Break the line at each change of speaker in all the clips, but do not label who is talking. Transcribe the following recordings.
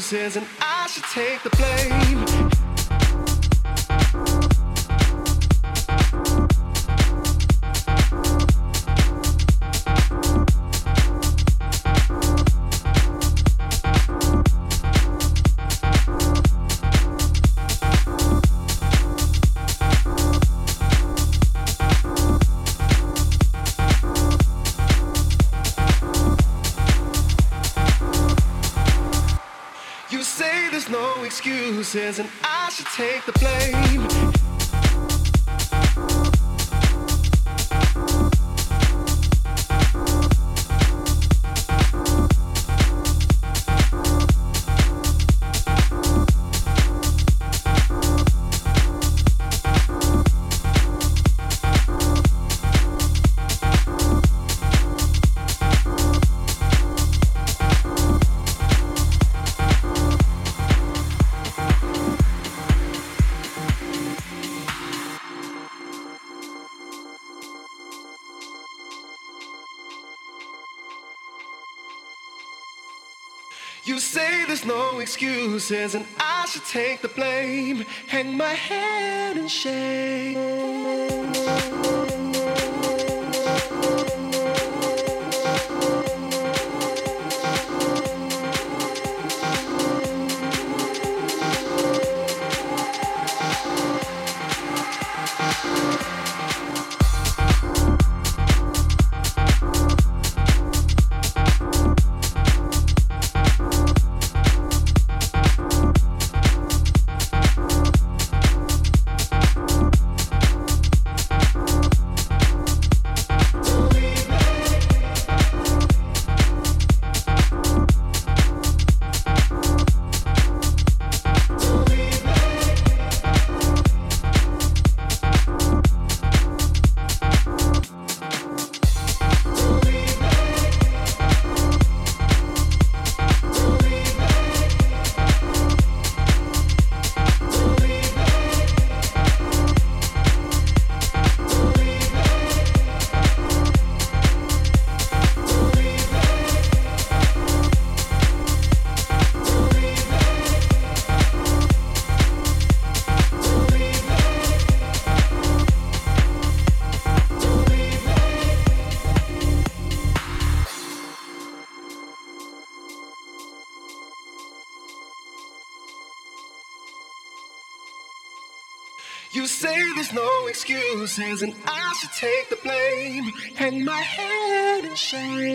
and I and I should take the blame. Excuses and I should take the blame. Hang my head in shame. And I should take the blame. Hang my head in shame.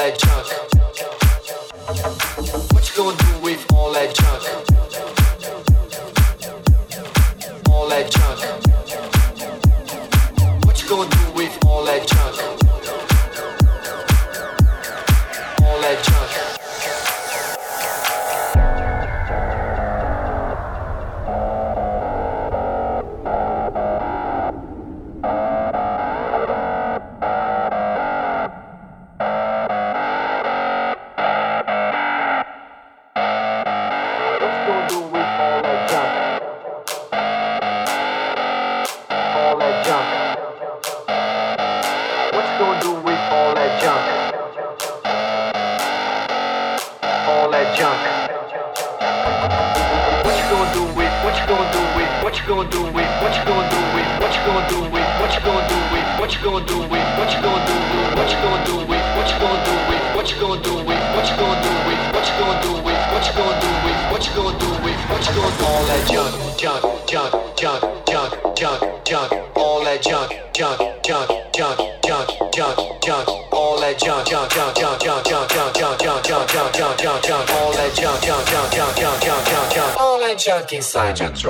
that junk? What you gonna do with all that junk?
legends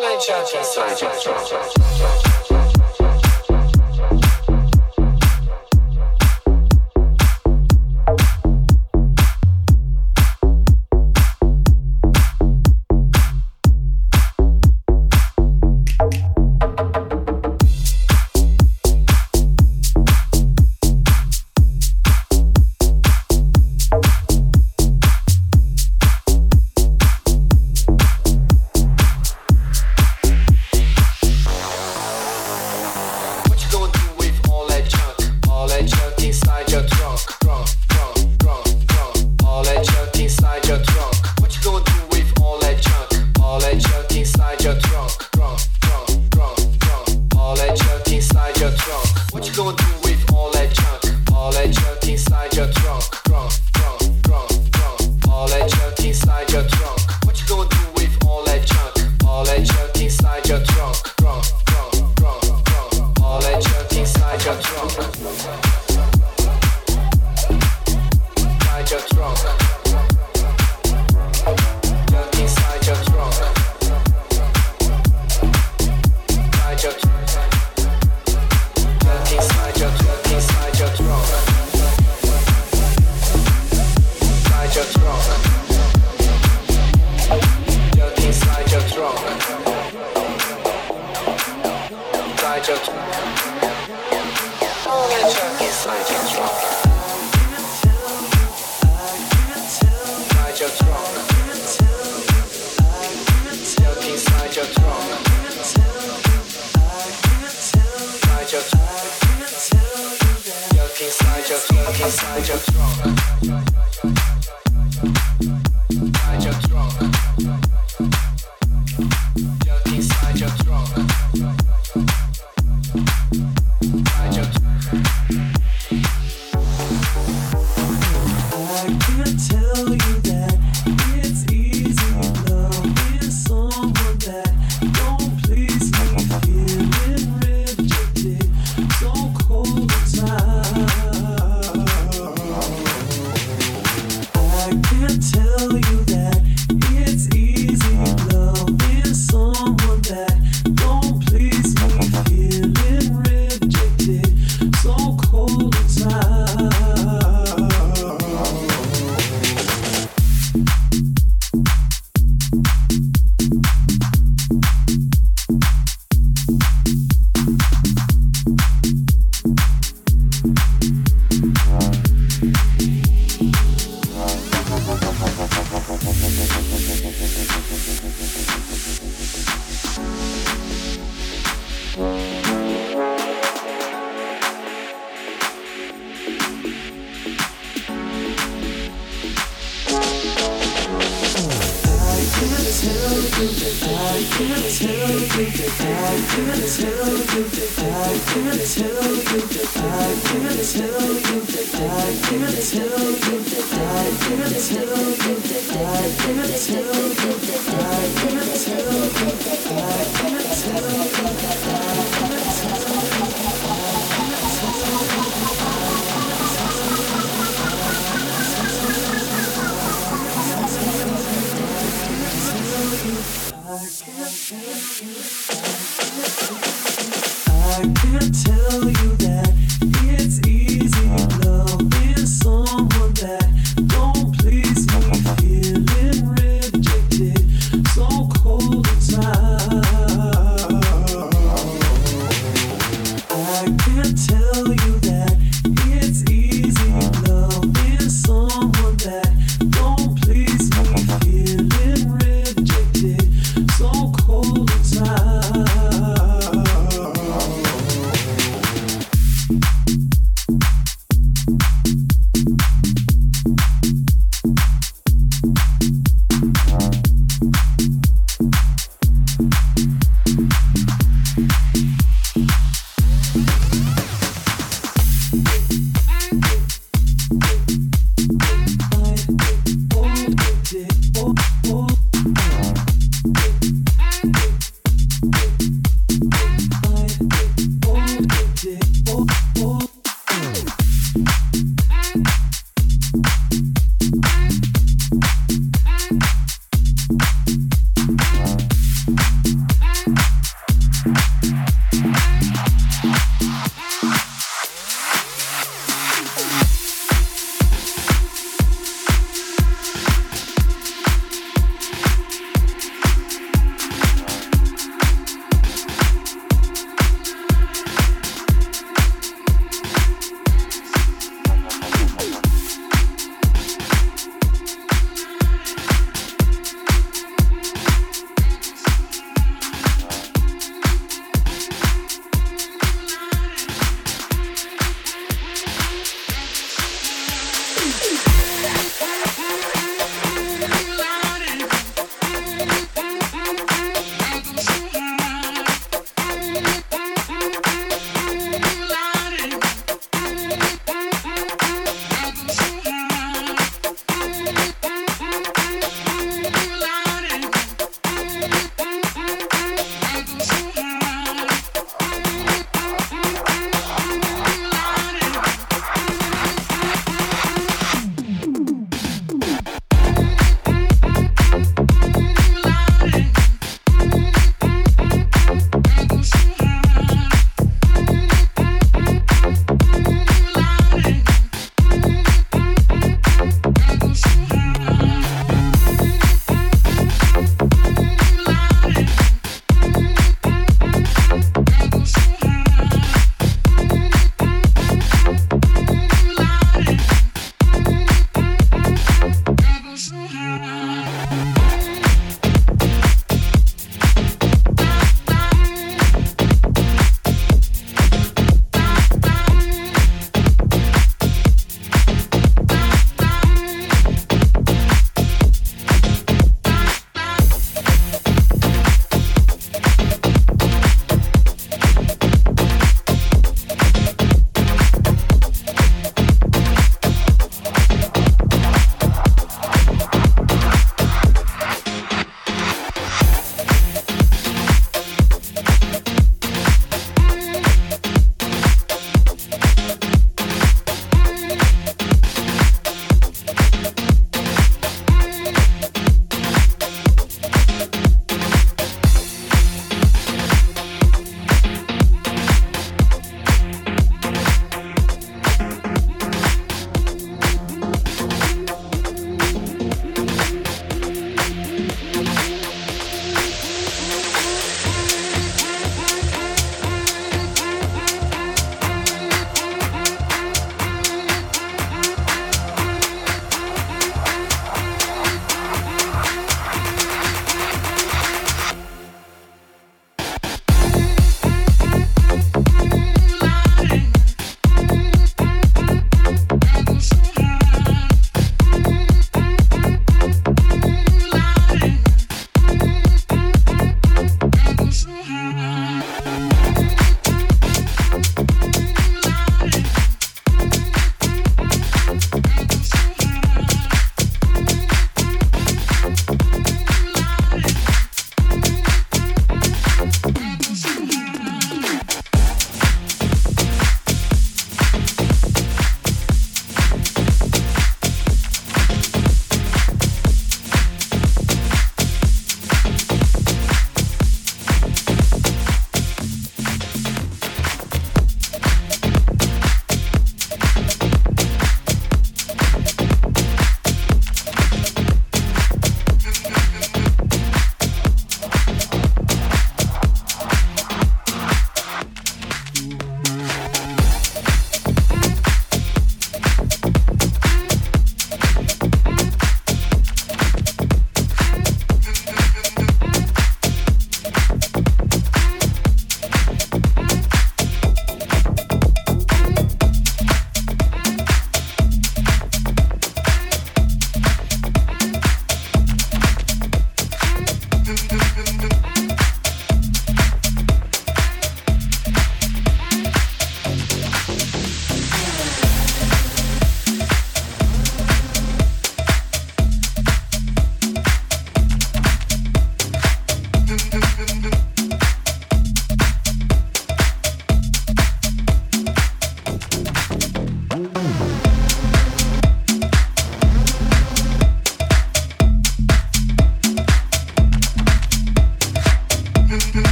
来加加加加加加加加加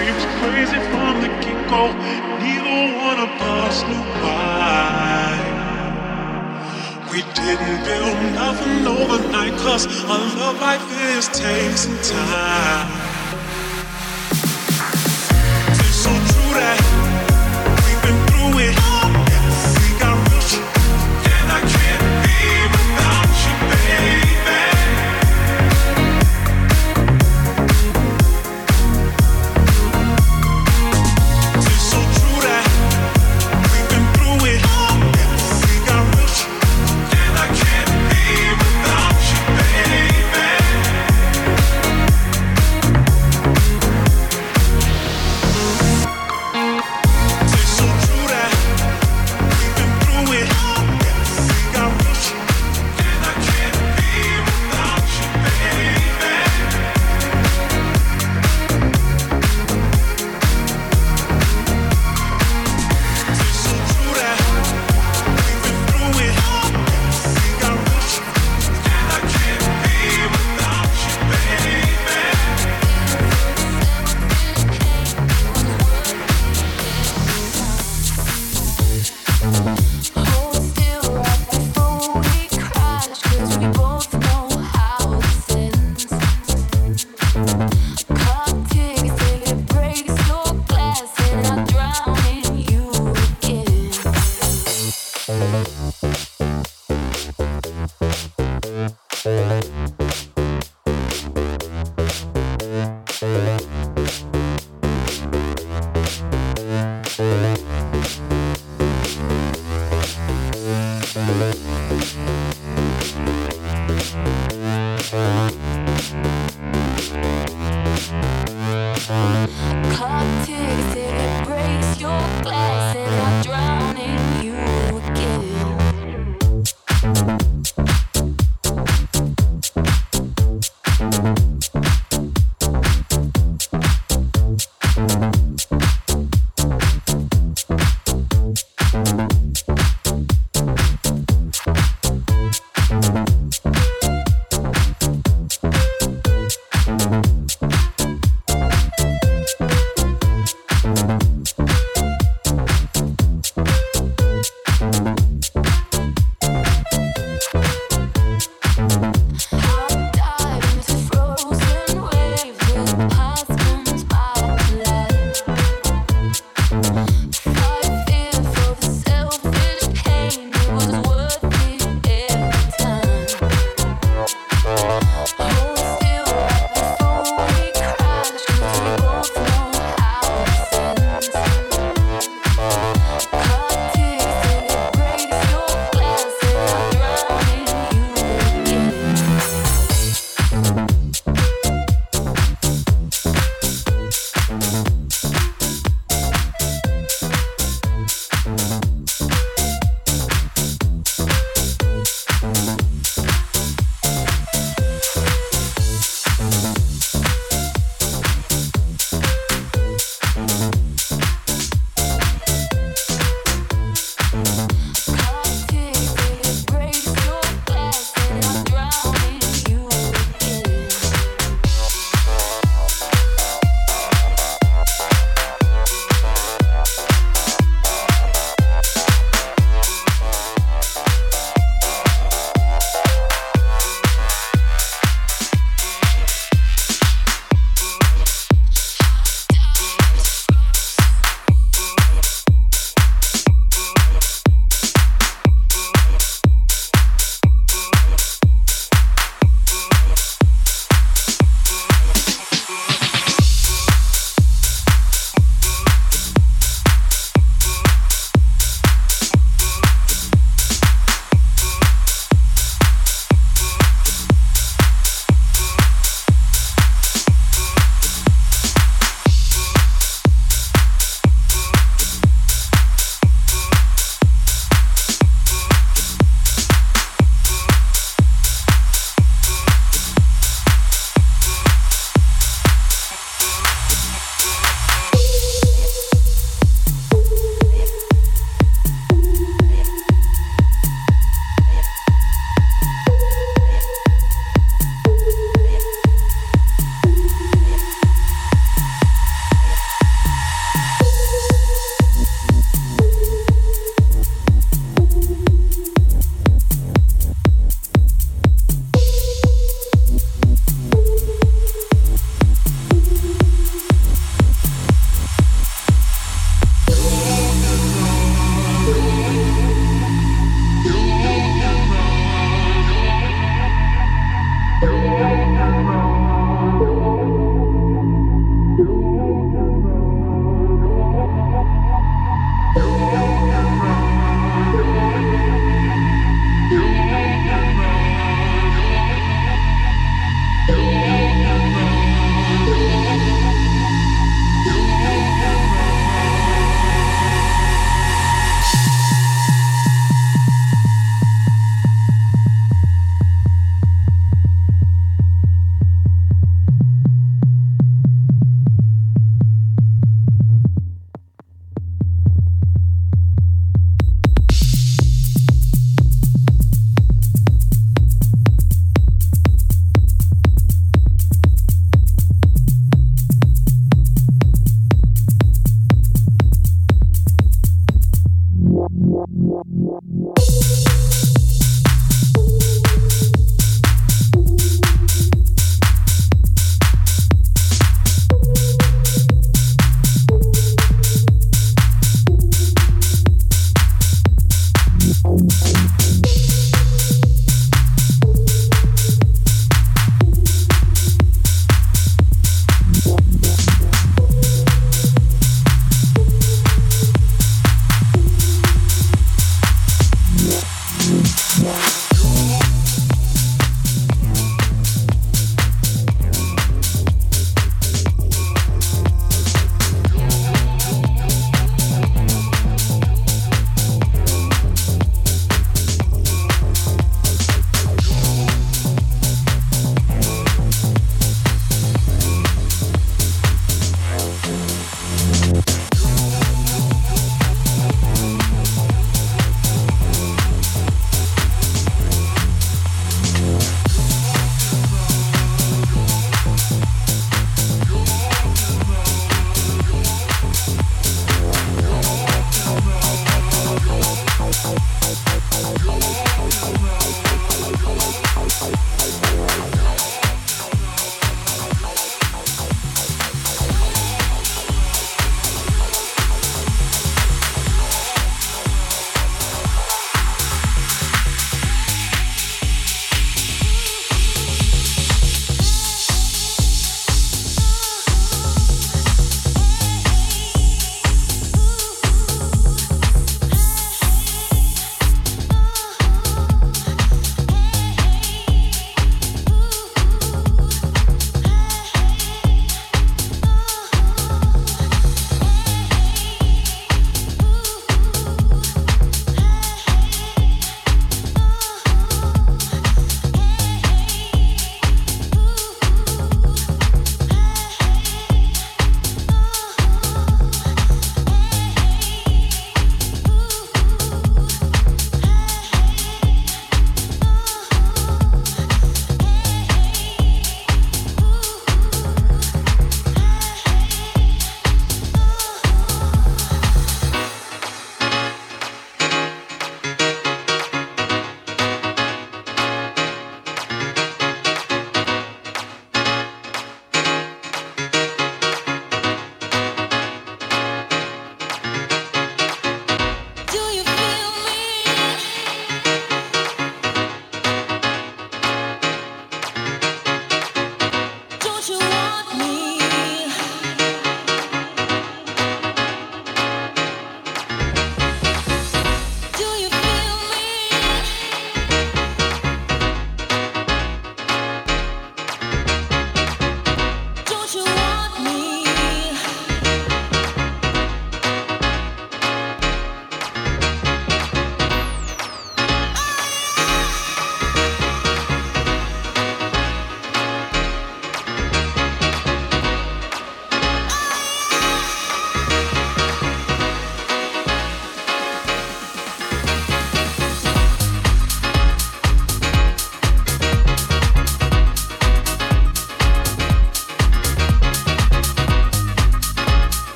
dreams crazy from the get-go. Neither one of us knew why. We didn't build nothing overnight, cause a love like this takes some time.